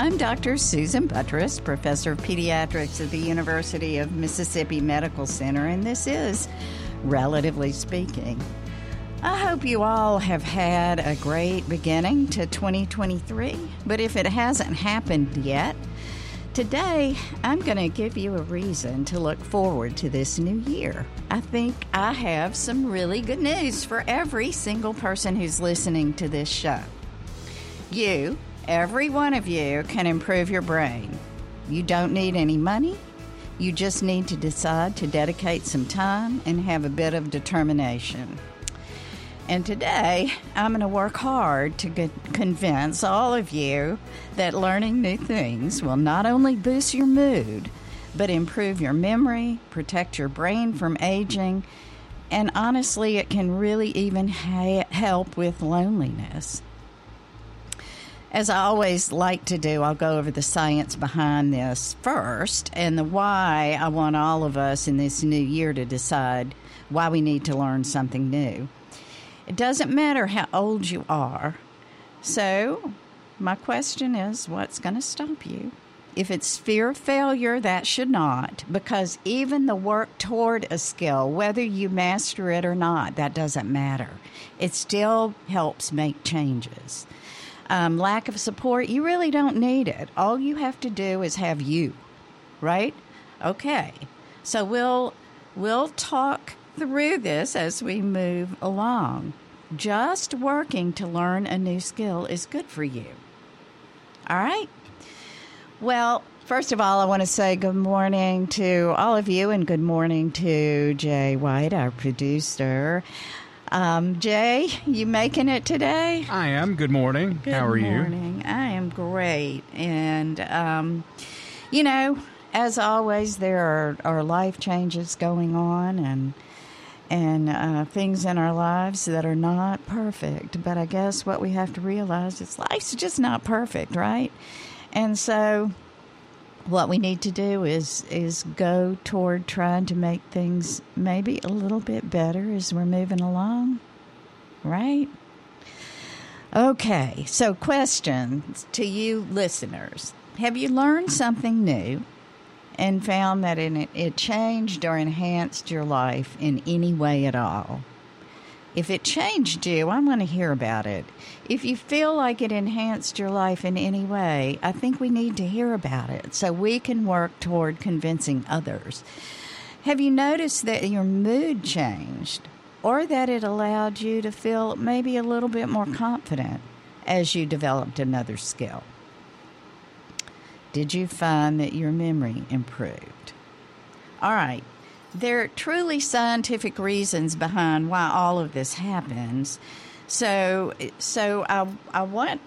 I'm Dr. Susan Buttross, Professor of Pediatrics at the University of Mississippi Medical Center, and this is Relatively Speaking. I hope you all have had a great beginning to 2023, but if it hasn't happened yet, today I'm going to give you a reason to look forward to this new year. I think I have some really good news for every single person who's listening to this show. You, Every one of you can improve your brain. You don't need any money. You just need to decide to dedicate some time and have a bit of determination. And today, I'm going to work hard to get, convince all of you that learning new things will not only boost your mood, but improve your memory, protect your brain from aging, and honestly, it can really even ha- help with loneliness. As I always like to do, I'll go over the science behind this first and the why I want all of us in this new year to decide why we need to learn something new. It doesn't matter how old you are. So, my question is what's going to stop you? If it's fear of failure, that should not, because even the work toward a skill, whether you master it or not, that doesn't matter. It still helps make changes um, lack of support, you really don't need it. All you have to do is have you, right? Okay. So we'll we'll talk through this as we move along. Just working to learn a new skill is good for you. All right? Well, first of all, I want to say good morning to all of you and good morning to Jay White, our producer. Um, Jay, you making it today? I am. Good morning. Good How are morning. you? I am great. And, um, you know, as always, there are, are life changes going on and and uh, things in our lives that are not perfect. But I guess what we have to realize is life's just not perfect, right? And so what we need to do is is go toward trying to make things maybe a little bit better as we're moving along right? Okay so questions to you listeners. Have you learned something new and found that it, it changed or enhanced your life in any way at all if it changed you, I want to hear about it. If you feel like it enhanced your life in any way, I think we need to hear about it so we can work toward convincing others. Have you noticed that your mood changed or that it allowed you to feel maybe a little bit more confident as you developed another skill? Did you find that your memory improved? All right, there are truly scientific reasons behind why all of this happens. So, so I, I want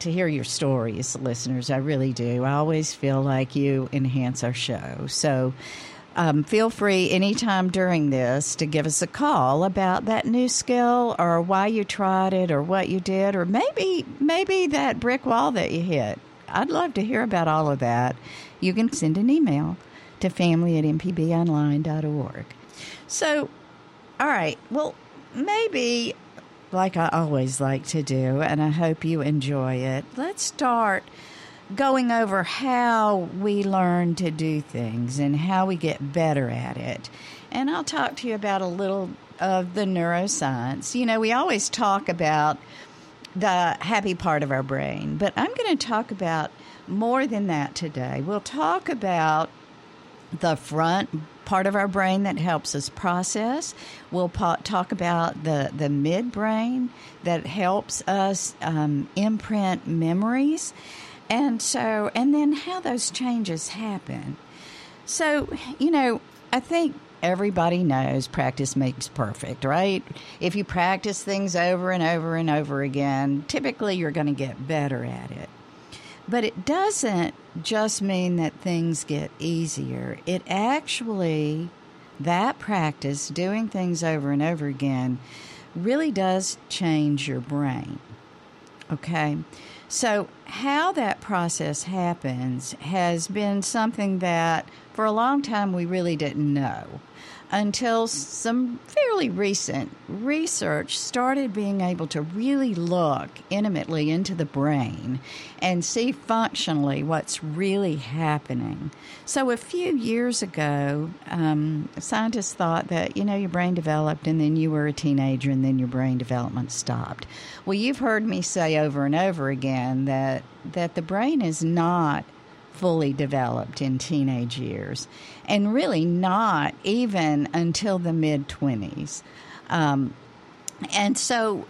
to hear your stories, listeners. I really do. I always feel like you enhance our show. So, um, feel free anytime during this to give us a call about that new skill or why you tried it or what you did or maybe maybe that brick wall that you hit. I'd love to hear about all of that. You can send an email to family at mpbonline.org. So, all right, well, maybe like I always like to do, and I hope you enjoy it, let's start going over how we learn to do things and how we get better at it. And I'll talk to you about a little of the neuroscience. You know, we always talk about the happy part of our brain, but I'm going to talk about more than that today. We'll talk about the front part of our brain that helps us process. We'll po- talk about the, the midbrain that helps us um, imprint memories. And so, and then how those changes happen. So, you know, I think everybody knows practice makes perfect, right? If you practice things over and over and over again, typically you're going to get better at it. But it doesn't just mean that things get easier. It actually, that practice, doing things over and over again, really does change your brain. Okay? So, how that process happens has been something that for a long time we really didn't know until some fairly recent research started being able to really look intimately into the brain and see functionally what's really happening. So, a few years ago, um, scientists thought that, you know, your brain developed and then you were a teenager and then your brain development stopped. Well, you've heard me say over and over again that, that the brain is not fully developed in teenage years, and really not even until the mid 20s. Um, and so,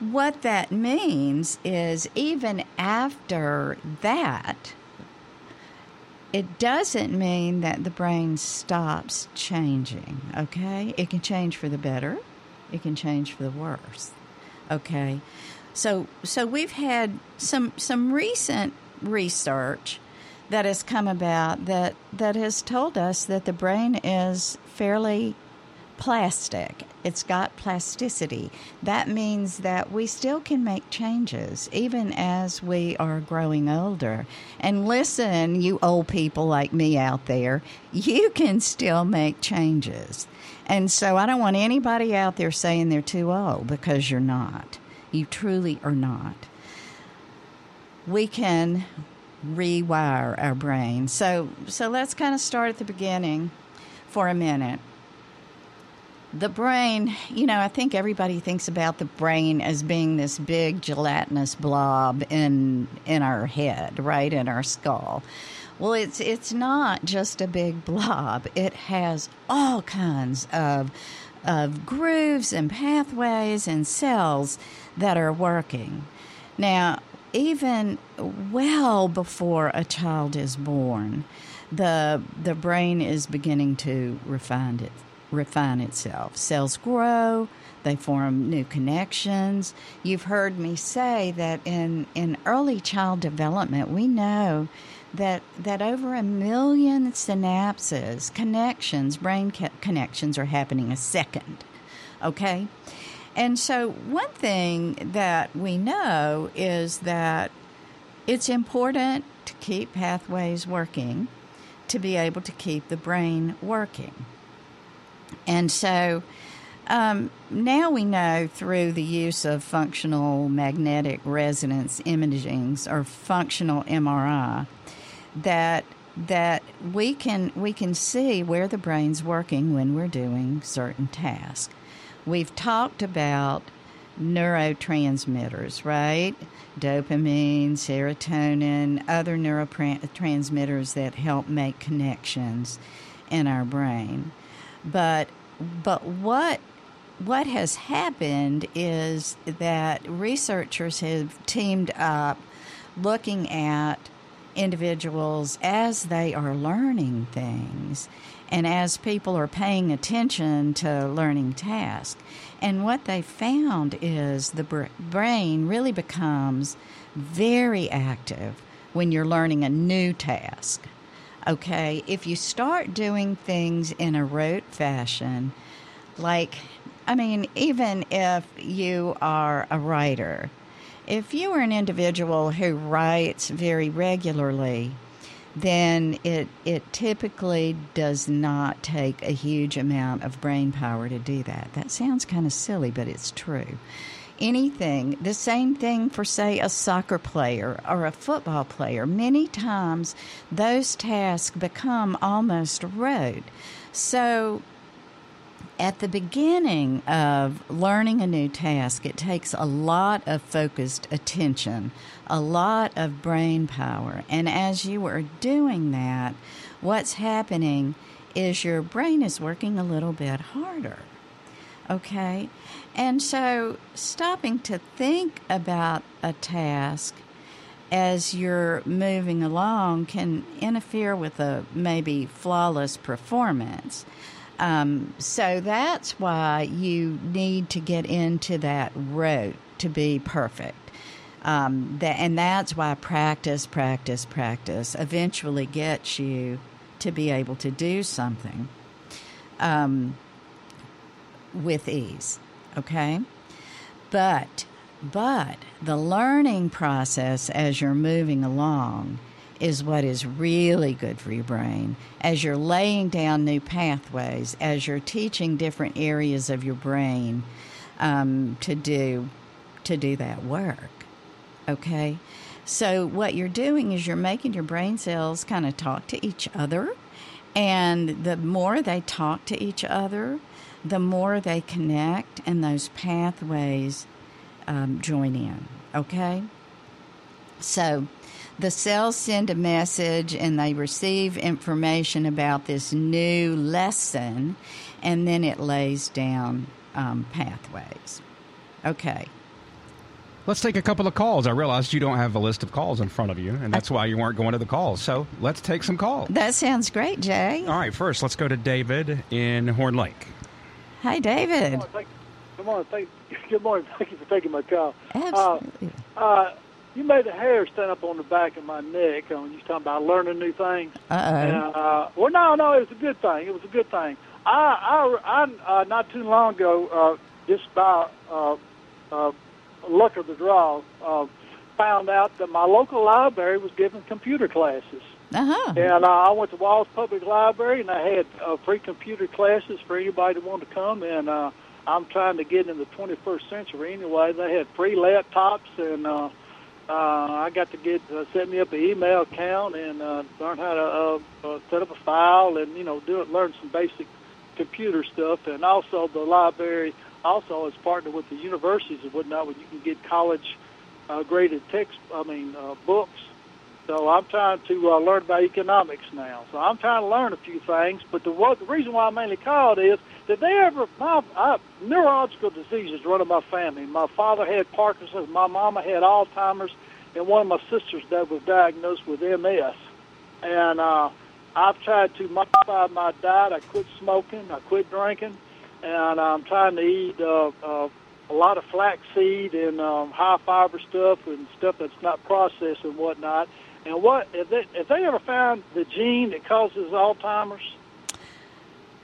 what that means is even after that, it doesn't mean that the brain stops changing, okay? It can change for the better, it can change for the worse, okay? So, so we've had some some recent research that has come about that that has told us that the brain is fairly plastic. It's got plasticity. That means that we still can make changes even as we are growing older. And listen, you old people like me out there, you can still make changes. And so I don't want anybody out there saying they're too old because you're not. You truly are not. We can rewire our brain. So, so let's kind of start at the beginning for a minute. The brain, you know, I think everybody thinks about the brain as being this big gelatinous blob in in our head, right, in our skull. Well, it's it's not just a big blob. It has all kinds of of grooves and pathways and cells that are working. Now, even well before a child is born, the the brain is beginning to refine it refine itself. Cells grow, they form new connections. You've heard me say that in, in early child development, we know that that over a million synapses, connections, brain connections are happening a second. Okay? And so, one thing that we know is that it's important to keep pathways working to be able to keep the brain working. And so, um, now we know through the use of functional magnetic resonance imaging or functional MRI that that we can we can see where the brain's working when we're doing certain tasks. We've talked about neurotransmitters, right? Dopamine, serotonin, other neurotransmitters that help make connections in our brain. But but what what has happened is that researchers have teamed up looking at individuals as they are learning things and as people are paying attention to learning tasks. And what they found is the brain really becomes very active when you're learning a new task. Okay, if you start doing things in a rote fashion, like, I mean, even if you are a writer, if you are an individual who writes very regularly, then it it typically does not take a huge amount of brain power to do that. That sounds kind of silly, but it's true. Anything, the same thing for say a soccer player or a football player. Many times those tasks become almost rote. So at the beginning of learning a new task, it takes a lot of focused attention, a lot of brain power. And as you are doing that, what's happening is your brain is working a little bit harder. Okay? And so stopping to think about a task as you're moving along can interfere with a maybe flawless performance. Um, so that's why you need to get into that rote to be perfect. Um, that, and that's why practice, practice, practice eventually gets you to be able to do something um, with ease. Okay? But, but the learning process as you're moving along is what is really good for your brain. As you're laying down new pathways, as you're teaching different areas of your brain um, to do to do that work. Okay? So, what you're doing is you're making your brain cells kind of talk to each other. And the more they talk to each other, the more they connect and those pathways um, join in. Okay? So, the cells send a message and they receive information about this new lesson, and then it lays down um, pathways. Okay. Let's take a couple of calls. I realized you don't have a list of calls in front of you, and that's why you weren't going to the calls. So let's take some calls. That sounds great, Jay. All right, first, let's go to David in Horn Lake. Hi, David. Good morning. Thank, good morning. Thank you for taking my call. Absolutely. Uh, uh, you made the hair stand up on the back of my neck when you was talking about learning new things. Uh-oh. Uh, well, no, no, it was a good thing. It was a good thing. I, I, I uh, not too long ago, uh, just by uh, uh, luck of the draw, uh, found out that my local library was giving computer classes. Uh-huh. And uh, I went to Walls Public Library, and I had uh, free computer classes for anybody that wanted to come. And uh, I'm trying to get in the 21st century anyway. They had free laptops, and uh, uh, I got to get uh, set me up an email account and uh, learn how to uh, uh, set up a file, and you know, do it, learn some basic computer stuff. And also, the library also is partnered with the universities and whatnot, where you can get college uh, graded text. I mean, uh, books so I'm trying to uh, learn about economics now. So I'm trying to learn a few things. But the what, the reason why I mainly called is did they ever my I, neurological diseases run in my family. My father had Parkinson's, my mama had Alzheimer's, and one of my sisters that was diagnosed with MS. And uh, I've tried to modify my diet. I quit smoking. I quit drinking, and I'm trying to eat uh, uh, a lot of flaxseed and um, high fiber stuff and stuff that's not processed and whatnot. And what if they, if they ever found the gene that causes Alzheimer's?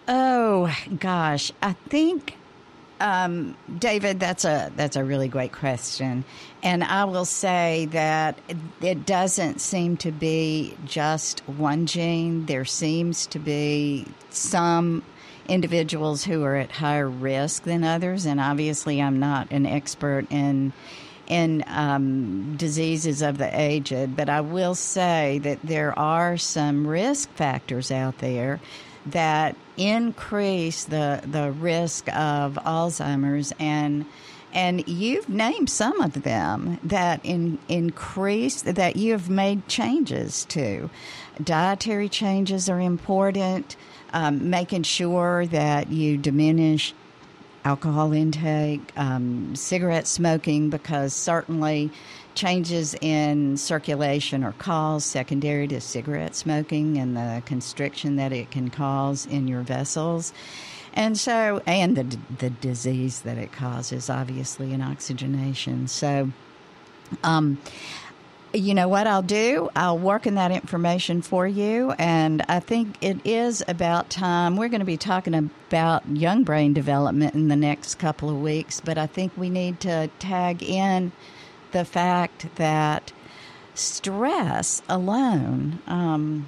Oh gosh, I think um, David, that's a that's a really great question, and I will say that it doesn't seem to be just one gene. There seems to be some individuals who are at higher risk than others, and obviously, I'm not an expert in in um, diseases of the aged, but I will say that there are some risk factors out there that increase the the risk of Alzheimer's and and you've named some of them that in, increase that you've made changes to. Dietary changes are important. Um, making sure that you diminish alcohol intake, um, cigarette smoking, because certainly changes in circulation are caused secondary to cigarette smoking and the constriction that it can cause in your vessels. And so, and the, the disease that it causes, obviously, in oxygenation. So, um, you know what I'll do? I'll work in that information for you. And I think it is about time. We're going to be talking about young brain development in the next couple of weeks, but I think we need to tag in the fact that stress alone um,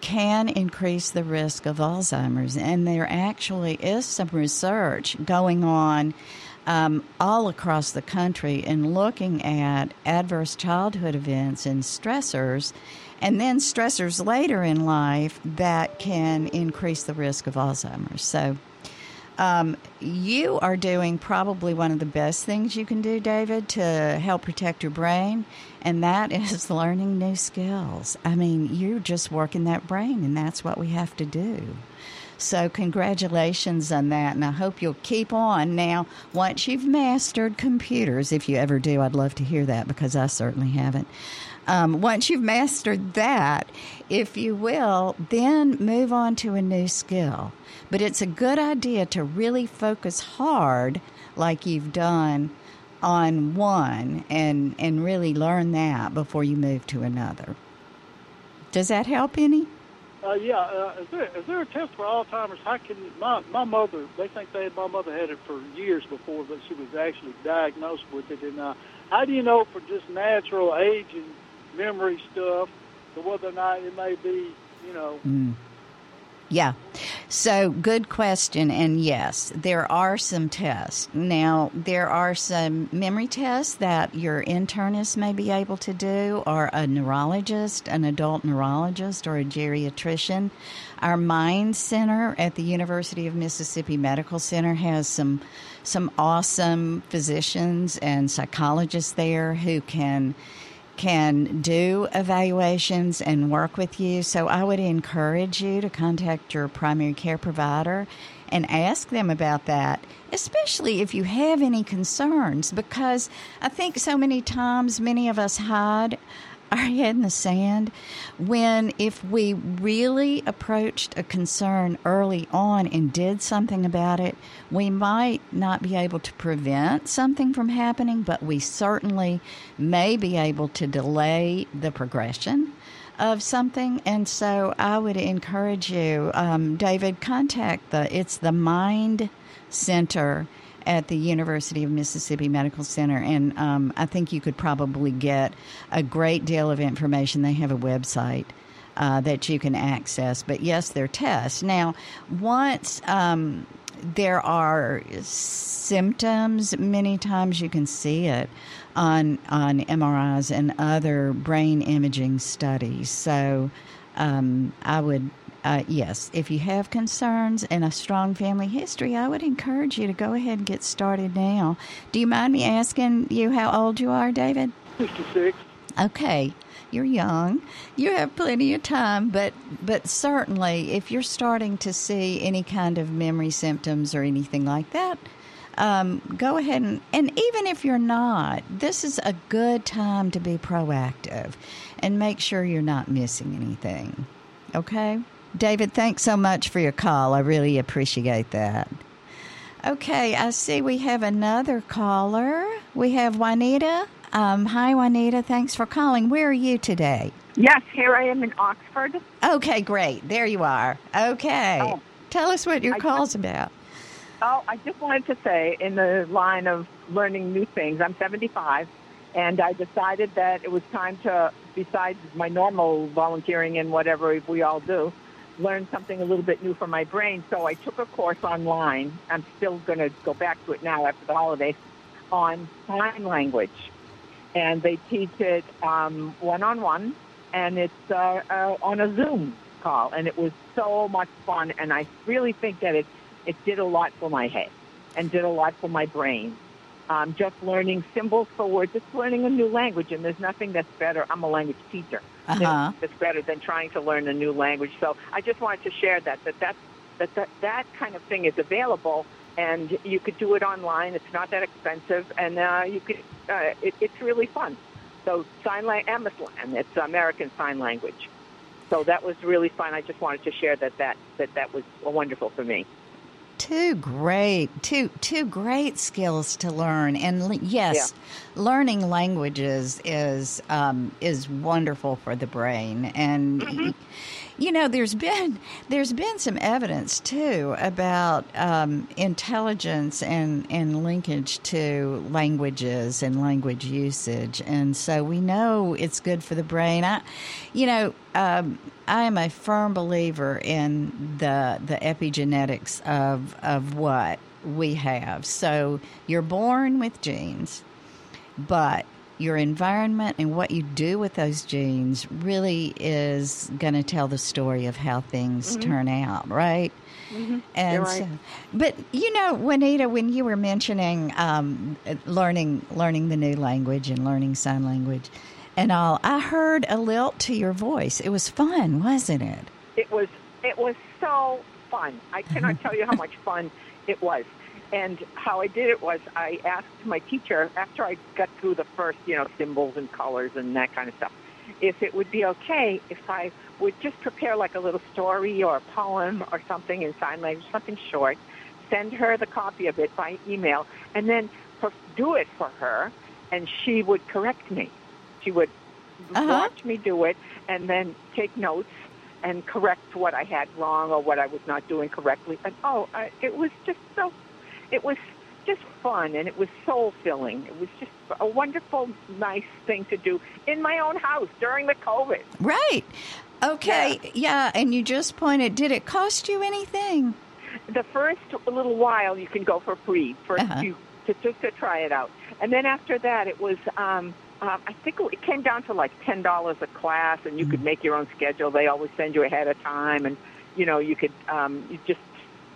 can increase the risk of Alzheimer's. And there actually is some research going on um, all across the country and looking at adverse childhood events and stressors, and then stressors later in life that can increase the risk of Alzheimer's. So, Um, you are doing probably one of the best things you can do, David, to help protect your brain, and that is learning new skills. I mean, you're just working that brain, and that's what we have to do. So, congratulations on that, and I hope you'll keep on. Now, once you've mastered computers, if you ever do, I'd love to hear that because I certainly haven't. Um, once you've mastered that, if you will, then move on to a new skill. But it's a good idea to really focus hard, like you've done, on one and, and really learn that before you move to another. Does that help any? Uh, yeah, uh, is there is there a test for Alzheimer's? How can my my mother? They think they had my mother had it for years before, but she was actually diagnosed with it. And uh, how do you know for just natural age and memory stuff, whether or not it may be, you know, mm. Yeah. So, good question. And yes, there are some tests. Now, there are some memory tests that your internist may be able to do, or a neurologist, an adult neurologist, or a geriatrician. Our Mind Center at the University of Mississippi Medical Center has some some awesome physicians and psychologists there who can can do evaluations and work with you. So I would encourage you to contact your primary care provider and ask them about that, especially if you have any concerns, because I think so many times many of us hide our head in the sand when if we really approached a concern early on and did something about it, we might not be able to prevent something from happening, but we certainly may be able to delay the progression of something. And so I would encourage you, um, David, contact the, it's the Mind Center at the University of Mississippi Medical Center, and um, I think you could probably get a great deal of information. They have a website. Uh, that you can access, but yes, they're tests. Now, once um, there are symptoms, many times you can see it on on MRIs and other brain imaging studies. So, um, I would uh, yes, if you have concerns and a strong family history, I would encourage you to go ahead and get started now. Do you mind me asking you how old you are, David? 66. Okay, you're young. You have plenty of time, but but certainly if you're starting to see any kind of memory symptoms or anything like that, um, go ahead and, and even if you're not, this is a good time to be proactive and make sure you're not missing anything. Okay? David, thanks so much for your call. I really appreciate that. Okay, I see we have another caller. We have Juanita. Um, hi, Juanita. Thanks for calling. Where are you today? Yes, here I am in Oxford. Okay, great. There you are. Okay. Oh, Tell us what your I call's just, about. Oh, I just wanted to say, in the line of learning new things, I'm 75, and I decided that it was time to, besides my normal volunteering and whatever we all do, learn something a little bit new for my brain. So I took a course online. I'm still going to go back to it now after the holidays on sign language. And they teach it one on one, and it's uh, uh, on a Zoom call. And it was so much fun. And I really think that it, it did a lot for my head and did a lot for my brain. Um, just learning symbols for words, just learning a new language. And there's nothing that's better. I'm a language teacher uh-huh. it's better than trying to learn a new language. So I just wanted to share that that that's, that that that kind of thing is available, and you could do it online. It's not that expensive, and uh, you could. Uh, it, it's really fun. So sign language, Amazon, it's American Sign Language. So that was really fun. I just wanted to share that that that that was wonderful for me two great two two great skills to learn and yes yeah. learning languages is um, is wonderful for the brain and mm-hmm. you know there's been there's been some evidence too about um, intelligence and and linkage to languages and language usage and so we know it's good for the brain I you know um, I am a firm believer in the the epigenetics of of what we have. So you're born with genes, but your environment and what you do with those genes really is going to tell the story of how things Mm-hmm. turn out, right? And You're right. so, but you know, Juanita, when you were mentioning um, learning learning the new language and learning sign language and all, I heard a lilt to your voice. It was fun, wasn't it? It was it was so fun. I cannot tell you how much fun it was. And how I did it was I asked my teacher after I got through the first, you know, symbols and colors and that kind of stuff, if it would be okay if I would just prepare like a little story or a poem or something in sign language, something short, send her the copy of it by email, and then do it for her, and she would correct me. She would Uh-huh. watch me do it and then take notes and correct what I had wrong or what I was not doing correctly. And oh, I, it was just so, it was just fun and it was soul filling. It was just a wonderful, nice thing to do in my own house during the COVID. Right. Okay. Yeah. And you just pointed. Did it cost you anything? The first little while you can go for free, 1st Uh-huh. you to, just to try it out, and then after that it was. Um, um, I think it came down to like ten dollars a class, and you could Mm-hmm. make your own schedule. They always send you ahead of time, and you know you could um, you just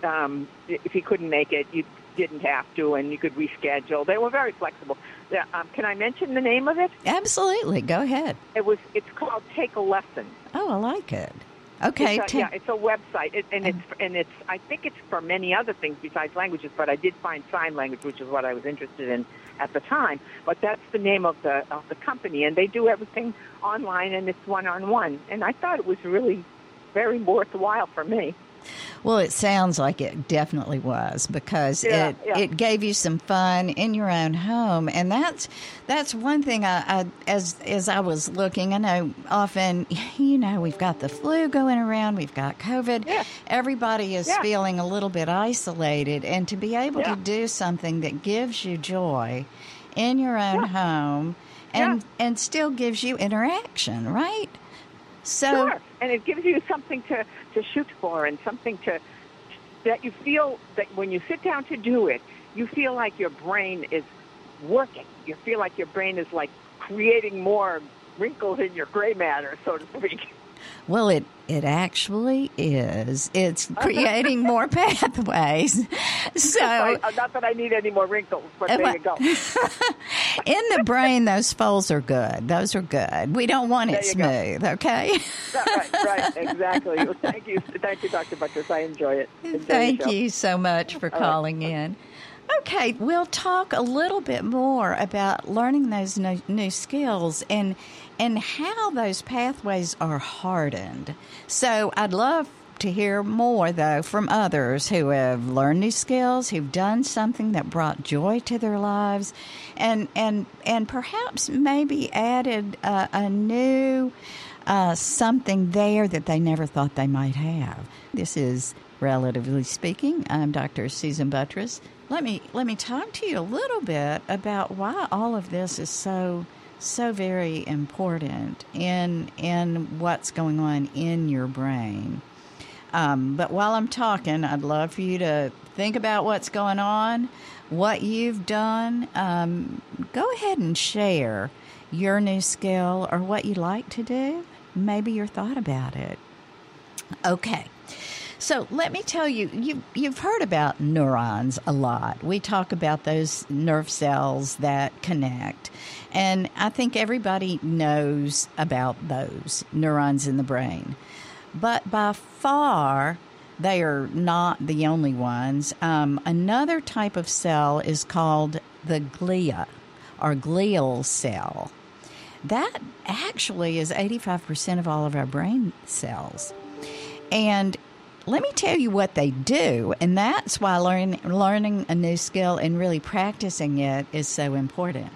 um, if you couldn't make it, you didn't have to, and you could reschedule. They were very flexible. Yeah, Um, can I mention the name of it? Absolutely. Go ahead. It was. It's called Take a Lesson. Oh, I like it. Okay. It's a, yeah, it's a website, it, and it's and it's. I think it's for many other things besides languages, but I did find sign language, which is what I was interested in at the time. But that's the name of the of the company, and they do everything online, and it's one on one. And I thought it was really very worthwhile for me. Well, it sounds like it definitely was because Yeah, it yeah. it gave you some fun in your own home, and that's that's one thing. I, I as as I was looking, I know often you know we've got the flu going around, we've got COVID. Yeah. Everybody is feeling a little bit isolated, and to be able to do something that gives you joy in your own home and and still gives you interaction, right? So Sure, and it gives you something to to shoot for, and something to that you feel that when you sit down to do it, you feel like your brain is working. You feel like your brain is like creating more wrinkles in your gray matter, so to speak. Well, it it actually is. It's creating more pathways. So I, uh, not that I need any more wrinkles, but there you go. in the brain, those folds are good. Those are good. We don't want it There go. smooth. Okay. right, right, exactly. Well, thank you, thank you, Dr. Buttross. I enjoy it. Enjoy Thank you so much for right. calling in. Okay, we'll talk a little bit more about learning those new skills and and how those pathways are hardened. So I'd love to hear more though from others who have learned new skills, who've done something that brought joy to their lives, and and and perhaps maybe added a new uh, something there that they never thought they might have. This is relatively speaking. I'm Dr. Susan Buttross. Let me let me talk to you a little bit about why all of this is so so very important in in what's going on in your brain. Um, but while I'm talking, I'd love for you to think about what's going on, what you've done. Um, go ahead and share your new skill or what you like to do. Maybe your thought about it. Okay. So let me tell you, you you've heard about neurons a lot. We talk about those nerve cells that connect. And I think everybody knows about those neurons in the brain. But by far, they are not the only ones. Um, another type of cell is called the glia or glial cell. That actually is 85% of all of our brain cells. And let me tell you what they do, and that's why learn, learning a new skill and really practicing it is so important.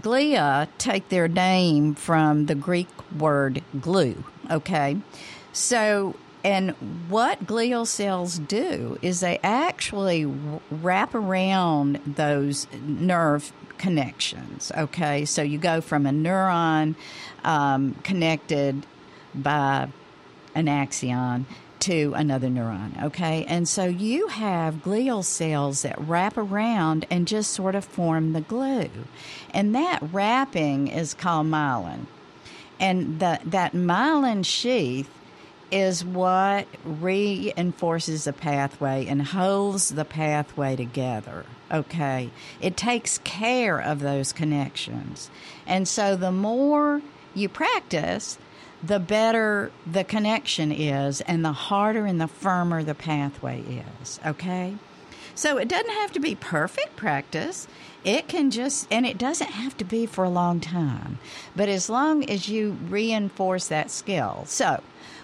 Glia take their name from the Greek word glue, okay? So, and what glial cells do is they actually wrap around those nerve connections, okay? So you go from a neuron um, connected by an axon to another neuron, okay? And so you have glial cells that wrap around and just sort of form the glue. And that wrapping is called myelin. And the, that myelin sheath is what reinforces the pathway and holds the pathway together. Okay. It takes care of those connections. And so the more you practice, the better the connection is, and the harder and the firmer the pathway is. Okay? So it doesn't have to be perfect practice. It can just, and it doesn't have to be for a long time, but as long as you reinforce that skill. So,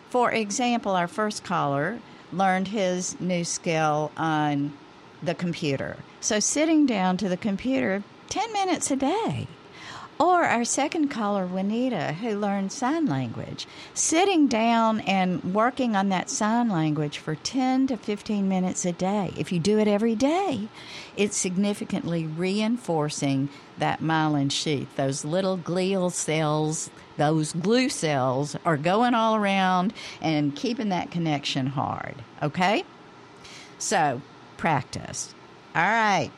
for example, our first caller learned his new skill on the computer. So, sitting down to the computer 10 minutes a day or our second caller, Juanita, who learned sign language, sitting down and working on that sign language for 10 to 15 minutes a day. If you do it every day, it's significantly reinforcing that myelin sheath. Those little glial cells, those glue cells, are going all around and keeping that connection hard. Okay? So, practice. All right.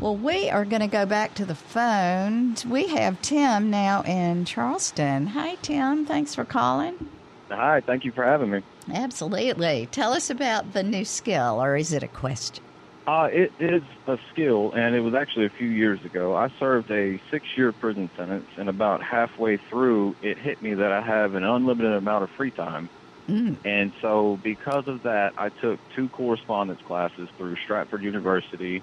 Well, we are going to go back to the phone. We have Tim now in Charleston. Hi, Tim. Thanks for calling. Hi. Thank you for having me. Absolutely. Tell us about the new skill, or is it a question? Uh, it is a skill, and it was actually a few years ago. I served a six-year prison sentence, and about halfway through, it hit me that I have an unlimited amount of free time. Mm. And so, because of that, I took two correspondence classes through Stratford University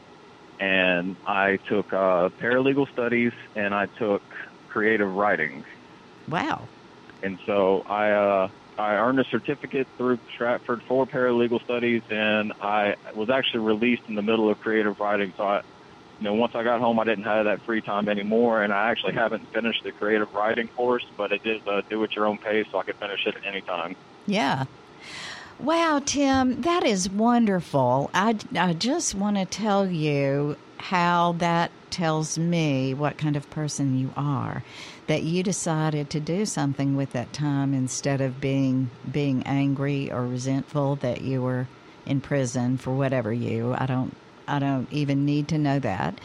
and I took uh, paralegal studies and I took creative writing. Wow. And so I uh, I earned a certificate through Stratford for paralegal studies, and I was actually released in the middle of creative writing. So I, you know, once I got home, I didn't have that free time anymore, and I actually haven't finished the creative writing course, but it did uh, do at your own pace, so I could finish it at any time. Yeah. Wow, Tim, that is wonderful. I, I just want to tell you how that tells me what kind of person you are that you decided to do something with that time instead of being being angry or resentful that you were in prison for whatever you I don't I don't even need to know that.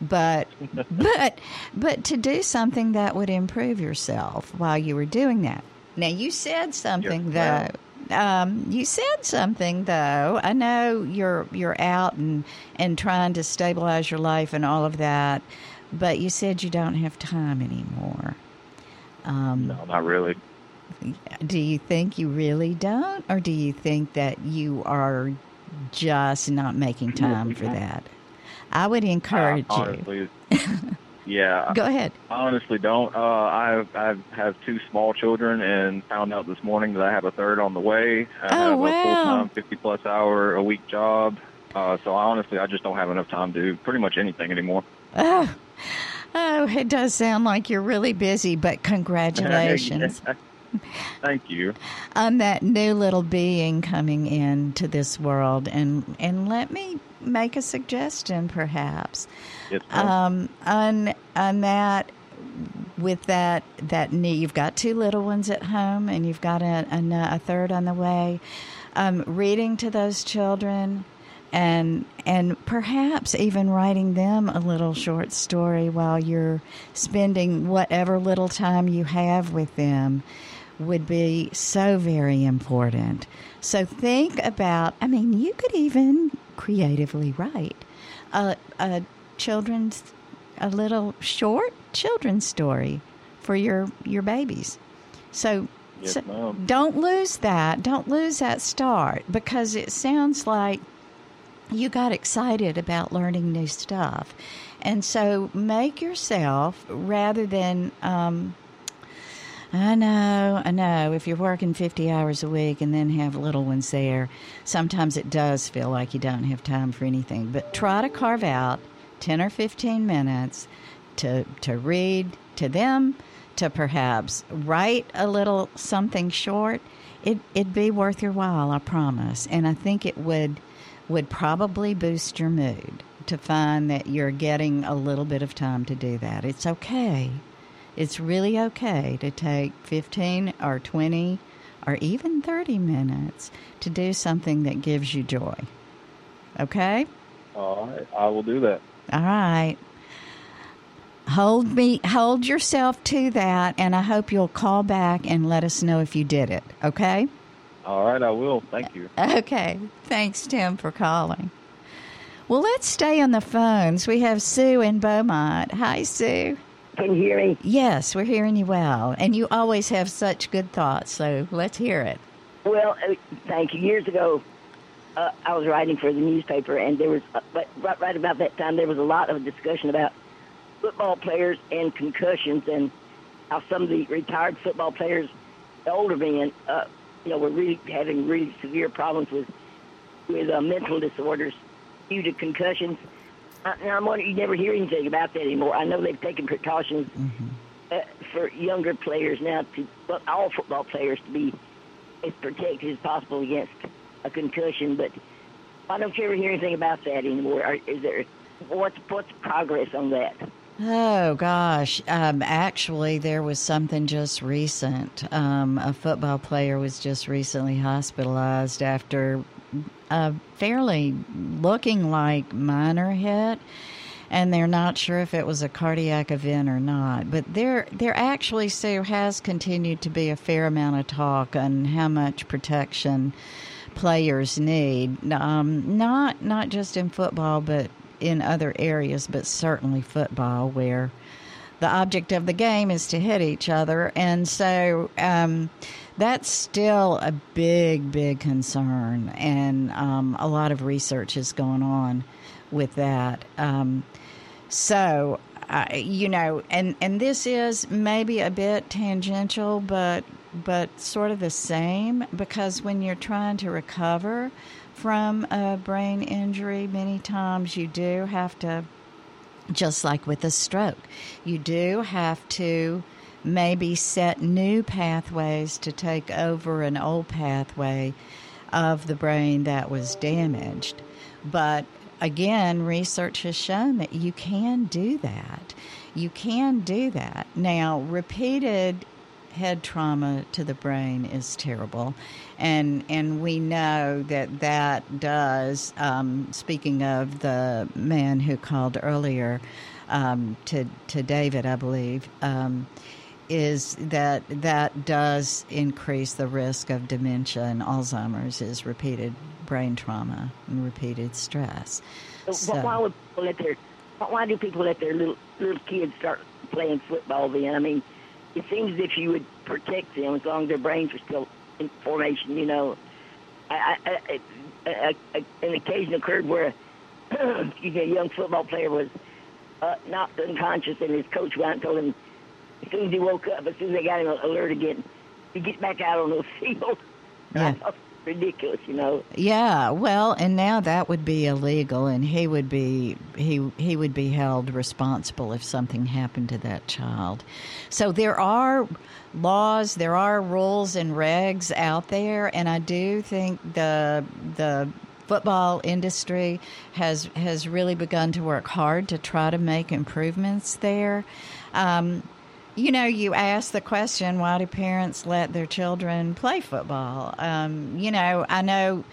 But but but to do something that would improve yourself while you were doing that. Now you said something Yes, though um, you said something though. I know you're you're out and and trying to stabilize your life and all of that, but you said you don't have time anymore. Um, No, not really. do you think you really don't, or do you think that you are just not making time for that? I would encourage Uh, you. yeah. Go ahead. I honestly don't. Uh, I I have two small children, and found out this morning that I have a third on the way. I Oh, have wow. a full time, fifty plus hour a week job. Uh, so I honestly, I just don't have enough time to do pretty much anything anymore. Oh, oh, it does sound like you're really busy, but congratulations. Thank you. on that new little being coming into this world and and let me make a suggestion perhaps. Um, on on that with that that knee you've got two little ones at home and you've got a, a, a third on the way um, reading to those children and and perhaps even writing them a little short story while you're spending whatever little time you have with them would be so very important. So think about, I mean, you could even creatively write a, a children's, a little short children's story for your, your babies. So, Yes, so don't lose that. Don't lose that start because it sounds like you got excited about learning new stuff. And so make yourself, rather than, um, I know, I know, if you're working 50 hours a week and then have little ones there, sometimes it does feel like you don't have time for anything. But try to carve out 10 or 15 minutes to, to read to them, to perhaps write a little something short. It, it'd be worth your while, I promise. And I think it would would probably boost your mood to find that you're getting a little bit of time to do that. It's okay. It's really okay to take 15 or 20 or even 30 minutes to do something that gives you joy. Okay? All right, I will do that. All right. Hold me hold yourself to that and I hope you'll call back and let us know if you did it, okay? All right, I will. Thank you. Okay. Thanks Tim for calling. Well, let's stay on the phones. We have Sue in Beaumont. Hi, Sue. Can you hear me? Yes, we're hearing you well. And you always have such good thoughts, so let's hear it. Well, uh, thank you. Years ago, uh, I was writing for the newspaper, and there was, uh, but right, right about that time, there was a lot of discussion about football players and concussions, and how some of the retired football players, the older men, uh, you know, were really having really severe problems with with uh, mental disorders due to concussions. Uh, now I'm wondering, you never hear anything about that anymore. I know they've taken precautions uh, for younger players now to, well, all football players to be as protected as possible against a concussion. But I don't ever hear anything about that anymore. Is there what's what's progress on that? Oh gosh, um, actually, there was something just recent. Um, a football player was just recently hospitalized after a fairly looking like minor hit, and they're not sure if it was a cardiac event or not. But there, there actually, Sue, has continued to be a fair amount of talk on how much protection players need. Um, not not just in football, but in other areas, but certainly football, where the object of the game is to hit each other, and so. Um, that's still a big, big concern, and um, a lot of research is going on with that. Um, so, uh, you know, and and this is maybe a bit tangential, but but sort of the same because when you're trying to recover from a brain injury, many times you do have to, just like with a stroke, you do have to maybe set new pathways to take over an old pathway of the brain that was damaged. But again, research has shown that you can do that. You can do that. Now, repeated head trauma to the brain is terrible, and and we know that that does. Um, speaking of the man who called earlier um, to to David, I believe. Um, is that that does increase the risk of dementia and Alzheimer's is repeated brain trauma and repeated stress. So, So- why would people let their why do people let their little little kids start playing football then? I mean, it seems as if you would protect them as long as their brains are still in formation. You know, I, I, I, I, an occasion occurred where excuse me, a young football player was uh, knocked unconscious, and his coach went and told him as soon as he woke up, as soon as they got him alert again, to get back out on the field. Yeah. I thought, ridiculous, you know. Yeah, well, and now that would be illegal, and he would be he he would be held responsible if something happened to that child. So there are laws, there are rules and regs out there, and I do think the the football industry has has really begun to work hard to try to make improvements there. Um, you know, you ask the question, why do parents let their children play football? Um, you know, I know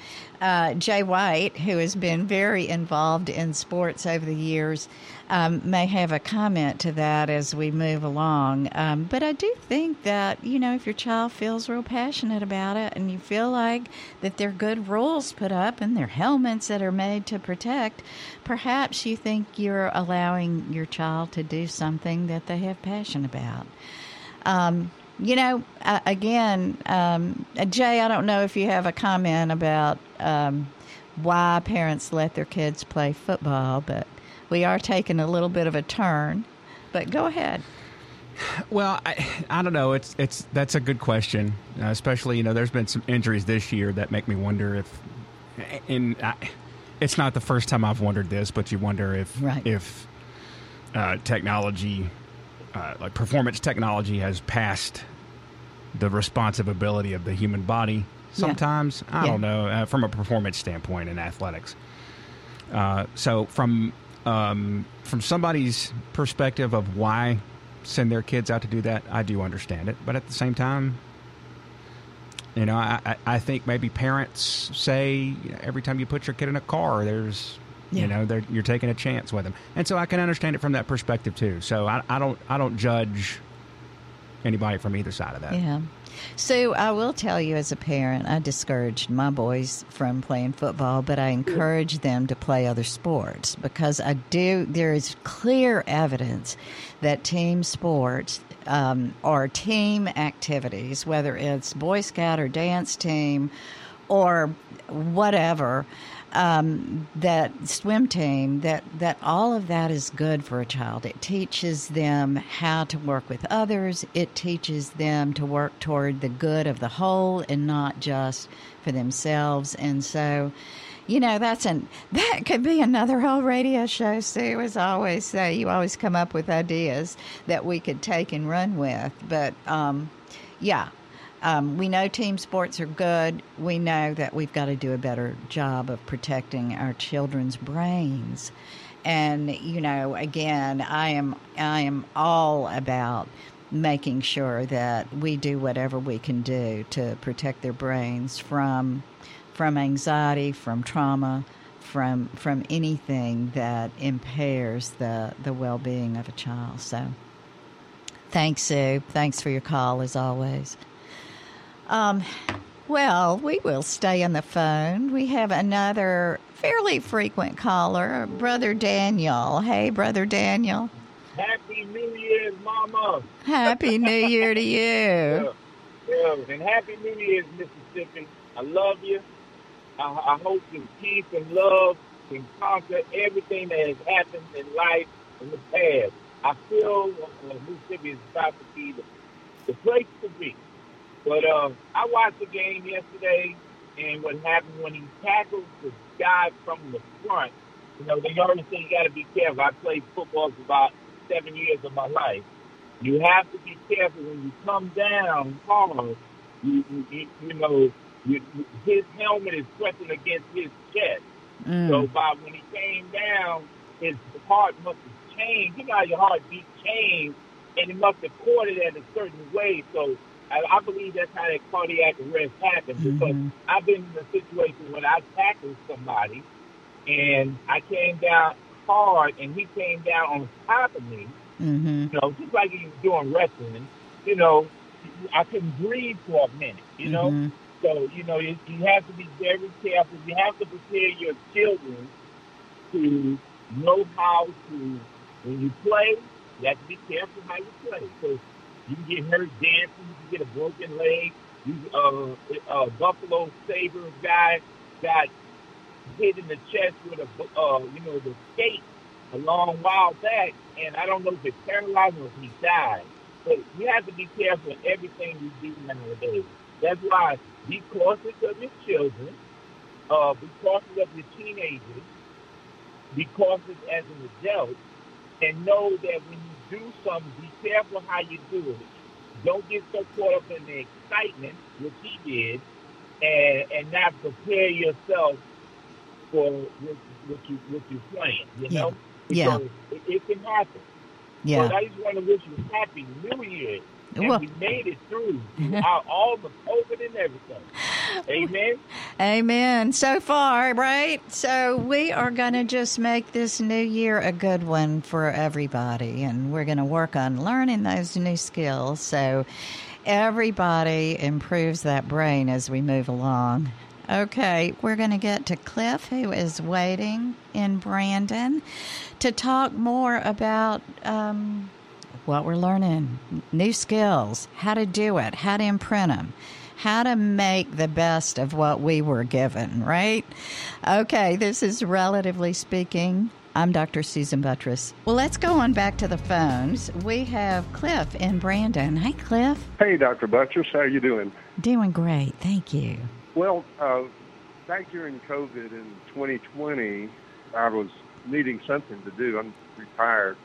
uh, Jay White, who has been very involved in sports over the years, um, may have a comment to that as we move along. Um, but I do think that, you know, if your child feels real passionate about it and you feel like that there are good rules put up and there are helmets that are made to protect, perhaps you think you're allowing your child to do something that they have passion about. Um, you know, uh, again, um, uh, Jay, I don't know if you have a comment about um, why parents let their kids play football, but we are taking a little bit of a turn. But go ahead. Well, I, I don't know. It's it's that's a good question, uh, especially you know there's been some injuries this year that make me wonder if, in I, it's not the first time I've wondered this, but you wonder if Right. if uh, technology, uh, like performance technology, has passed the responsive ability of the human body. Sometimes I Yeah. don't know uh, from a performance standpoint in athletics. Uh, so from um, from somebody's perspective of why send their kids out to do that, I do understand it. But at the same time, You know, I, I, think maybe parents say every time you put your kid in a car, there's Yeah. you know they're, you're taking a chance with them, and so I can understand it from that perspective too. So I, I don't I don't judge anybody from either side of that. Yeah. So I will tell you, as a parent, I discouraged my boys from playing football, but I encourage them to play other sports because I do. There is clear evidence that team sports um, or team activities, whether it's Boy Scout or dance team or whatever, um, that swim team, that, that all of that is good for a child. It teaches them how to work with others. It teaches them to work toward the good of the whole and not just for themselves. And so, you know, that's an that could be another whole radio show, Sue. As always say, you always come up with ideas that we could take and run with. But um, yeah, um, we know team sports are good. We know that we've got to do a better job of protecting our children's brains. And you know, again, I am I am all about making sure that we do whatever we can do to protect their brains from from anxiety, from trauma, from from anything that impairs the the well being of a child. So, thanks, Sue. Thanks for your call as always. Um, well, we will stay on the phone. We have another fairly frequent caller, Brother Daniel. Hey, Brother Daniel. Happy New Year's, Mama. Happy New Year to you. Yeah, yeah, and Happy New Year's, Mississippi. I love you. I, I hope your peace and love can conquer everything that has happened in life in the past. I feel uh, Mississippi is about to be the, the place to be. But uh, I watched the game yesterday, and what happened when he tackled the guy from the front, you know, they always say you got to be careful. I played football for about seven years of my life. You have to be careful when you come down hard. You, you, you, know, you, his helmet is pressing against his chest. So by when he came down, his heart must have changed. You know how your heart beat changed, and it must have caught it at a certain way. So I, I believe that's how that cardiac arrest happened. Because I've been in a situation when I tackled somebody, and I came down hard, and he came down on top of me. Mm-hmm. You know, just like he was doing wrestling. You know, I couldn't breathe for a minute. You know. Mhm. So, you know, you, you have to be very careful. You have to prepare your children to know how to, when you play, you have to be careful how you play. So you can get hurt dancing, you can get a broken leg. You, uh, uh, Buffalo Sabres guy got hit in the chest with a, uh, you know, the skate a long while back, and I don't know if it's paralyzed or if he died. But you have to be careful in everything you do nowadays. That's why be cautious of your children, uh, be cautious of your teenagers, be cautious as an adult, and know that when you do something, be careful how you do it. Don't get so caught up in the excitement, which he did, and, and not prepare yourself for what, what you what you're playing. You Yeah. know, Yeah. Because it, it can happen. Yeah. But I just want to wish you a happy New Year. And Well- we made it through throughout all the COVID and everything. Amen. Amen. So far, right? So we are going to just make this new year a good one for everybody, and we're going to work on learning those new skills so everybody improves that brain as we move along. Okay, we're going to get to Cliff, who is waiting in Brandon, to talk more about um, what we're learning, new skills, how to do it, how to imprint them, how to make the best of what we were given, right? Okay, this is relatively speaking. I'm Dr. Susan Buttross. Well, let's go on back to the phones. We have Cliff in Brandon. Hey, Cliff. Hey, Dr. Buttross, how you doing? Doing great. Thank you. Well, uh, back during COVID in 2020, I was needing something to do. I'm retired,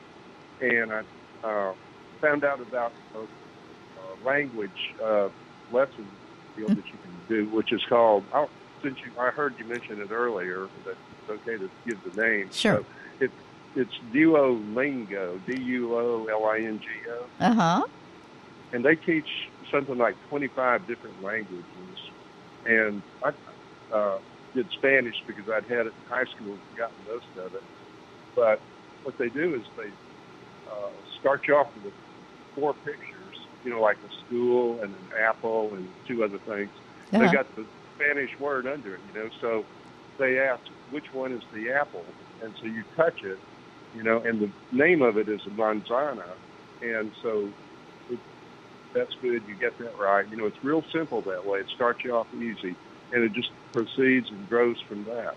and I uh, found out about a, a language uh, lesson field that you can do, which is called. I'll, since you, I heard you mention it earlier, that it's okay to give the name. Sure. So it, it's Duolingo, D-U-O-L-I-N-G-O. Uh huh. and they teach something like 25 different languages, and I uh, did Spanish because I'd had it in high school and forgotten most of it. But what they do is they uh, start you off with four pictures, you know, like a stool and an apple and two other things. Uh-huh. They got the Spanish word under it, you know. So they ask which one is the apple, and so you touch it, you know, and the name of it is a manzana, and so it, that's good. You get that right. You know, it's real simple that way. It starts you off easy, and it just proceeds and grows from that.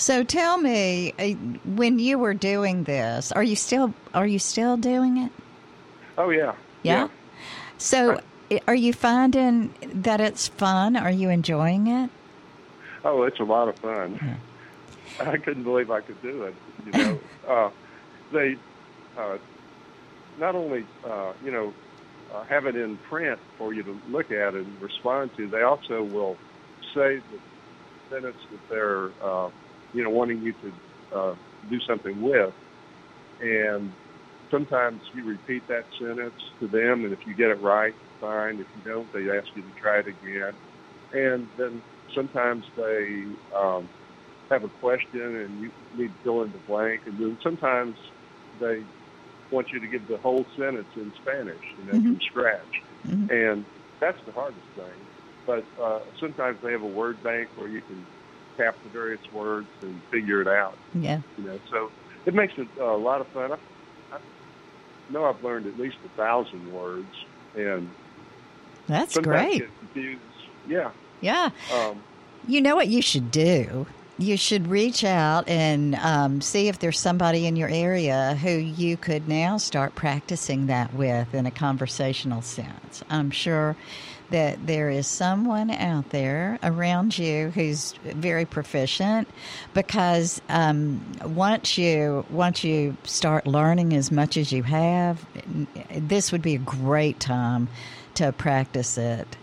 So tell me, uh, when you were doing this, are you still are you still doing it? Oh yeah, Yeah. So i- are you finding that it's fun? Are you enjoying it? Oh, it's a lot of fun. I couldn't believe I could do it. You know, uh, they uh, not only uh, you know uh, have it in print for you to look at and respond to. They also will say the sentence that they're uh, you know wanting you to uh, do something with, and sometimes you repeat that sentence to them, and if you get it right, fine. If you don't, they ask you to try it again, and then sometimes they um, have a question and you need to fill in the blank, and then sometimes they want you to give the whole sentence in Spanish, you know, from scratch, and that's the hardest thing. But uh, sometimes they have a word bank where you can tap the various words and figure it out. Yeah. You know, so it makes it uh, a lot of fun. I, I know I've learned at least a thousand words, and That's great. Yeah. Yeah. Um, You know what you should do? You should reach out and um, see if there's somebody in your area who you could now start practicing that with in a conversational sense. I'm sure that there is someone out there around you who's very proficient because um, once you once you start learning as much as you have, this would be a great time to practice it.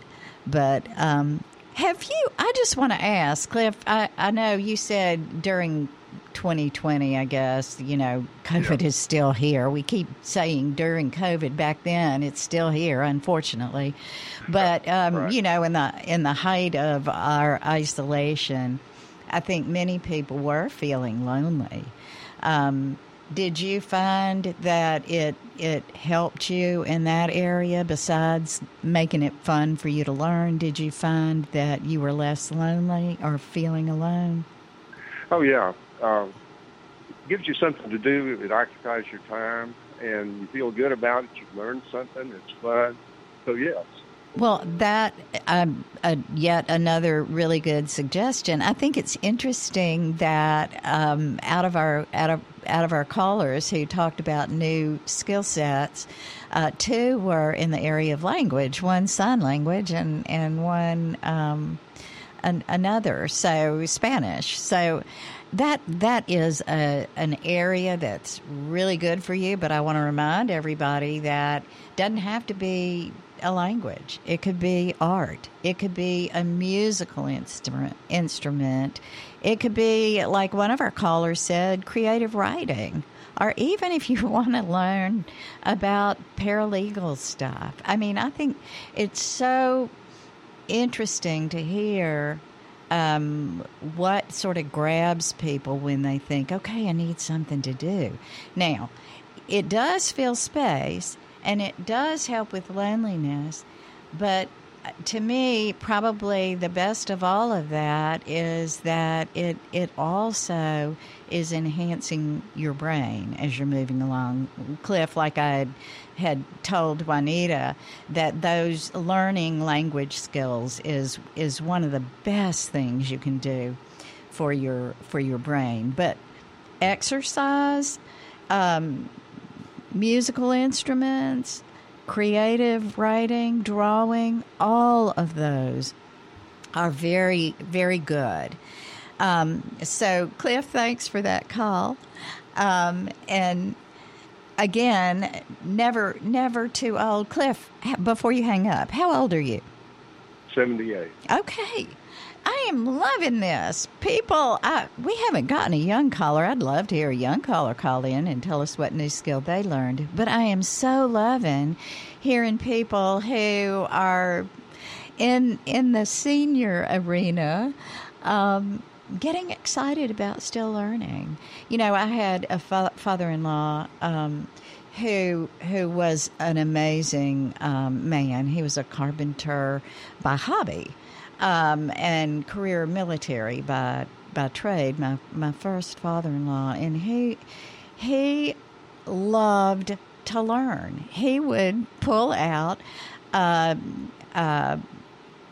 But um, have you? I just want to ask, Cliff. I, I know you said during 2020, I guess, you know, COVID is still here. We keep saying during COVID back then, it's still here, unfortunately. But um, you know, in the in the height of our isolation, I think many people were feeling lonely. Um, did you find that it it helped you in that area besides making it fun for you to learn? Did you find that you were less lonely or feeling alone? Oh yeah, um, gives you something to do. It occupies your time, and you feel good about it. You learn something. It's fun. So yes, Well, that um, uh, yet another really good suggestion. I think it's interesting that um, out of our out of out of our callers who talked about new skill sets, uh, two were in the area of language. One sign language, and and one um, an, another. So Spanish. So that that is a, an area that's really good for you. But I want to remind everybody that doesn't have to be a language. It could be art. It could be a musical instrument. Instrument. It could be like one of our callers said, creative writing. Or even if you want to learn about paralegal stuff. I mean, I think it's so interesting to hear um, what sort of grabs people when they think, okay, I need something to do. Now, it does fill space and it does help with loneliness, but to me, probably the best of all of that is that it it also is enhancing your brain as you're moving along. Cliff, like I had, had told Juanita, that those learning language skills is is one of the best things you can do for your for your brain. But exercise, um, musical instruments, creative writing, drawing, all of those are very, very good. Um, so, Cliff, thanks for that call. Um, and again, never, never too old. Cliff, before you hang up, how old are you? seventy-eight. Okay. I am loving this. People, I, we haven't gotten a young caller. I'd love to hear a young caller call in and tell us what new skill they learned. But I am so loving hearing people who are in in the senior arena. Um, getting excited about still learning. You know, I had a fa- father-in-law um, who who was an amazing um, man. He was a carpenter by hobby um, and career military by by trade. My my first father-in-law, and he he loved to learn. He would pull out uh, uh,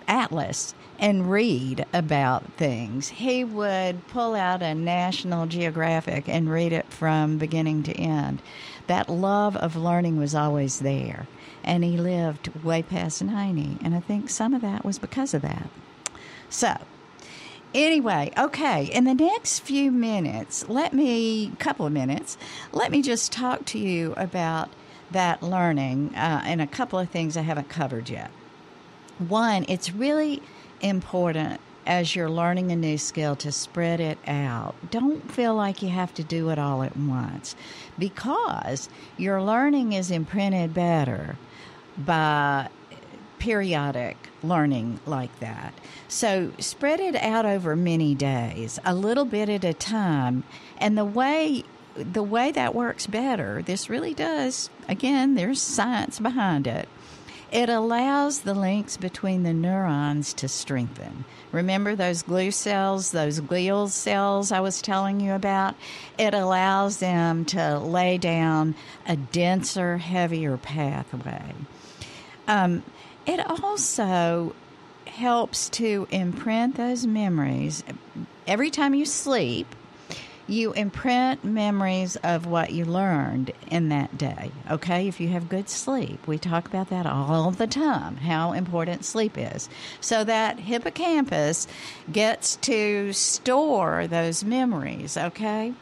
atlas and read about things. He would pull out a National Geographic and read it from beginning to end. That love of learning was always there. And he lived way past 90. And I think some of that was because of that. So, anyway, okay, in the next few minutes, let me, couple of minutes, let me just talk to you about that learning uh, and a couple of things I haven't covered yet. One, it's really important as you're learning a new skill to spread it out. Don't feel like you have to do it all at once because your learning is imprinted better by periodic learning like that. So spread it out over many days, a little bit at a time. And the way the way that works better, this really does again, there's science behind it. It allows the links between the neurons to strengthen. Remember those glue cells, those glial cells I was telling you about? It allows them to lay down a denser, heavier pathway. Um, it also helps to imprint those memories. Every time you sleep, you imprint memories of what you learned in that day. Okay, if you have good sleep, we talk about that all the time, how important sleep is. So that hippocampus gets to store those memories, okay?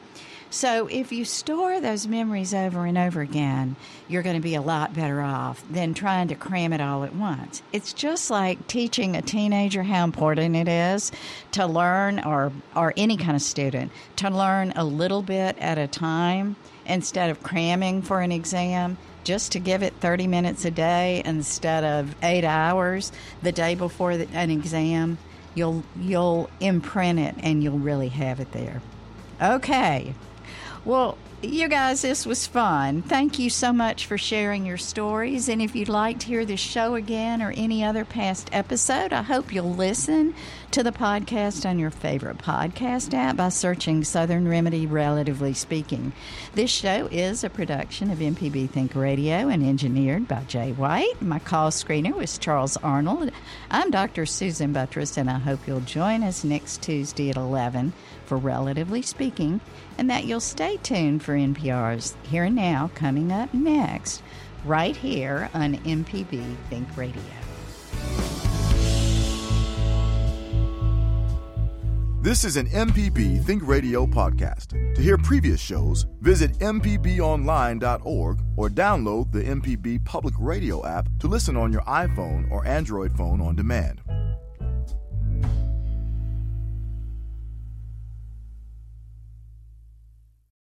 So if you store those memories over and over again, you're going to be a lot better off than trying to cram it all at once. It's just like teaching a teenager how important it is to learn or or any kind of student to learn a little bit at a time instead of cramming for an exam just to give it 30 minutes a day instead of 8 hours the day before an exam. You'll you'll imprint it and you'll really have it there. Okay well, you guys, this was fun. Thank you so much for sharing your stories. And if you'd like to hear this show again or any other past episode, I hope you'll listen to the podcast on your favorite podcast app by searching Southern Remedy Relatively Speaking. This show is a production of MPB Think Radio and engineered by Jay White. My call screener was Charles Arnold. I'm Dr. Susan Buttross, and I hope you'll join us next Tuesday at 11 for Relatively Speaking and that you'll stay tuned for NPR's Here and Now coming up next, right here on MPB Think Radio. This is an MPB Think Radio podcast. To hear previous shows, visit MPBOnline.org or download the MPB Public Radio app to listen on your iPhone or Android phone on demand.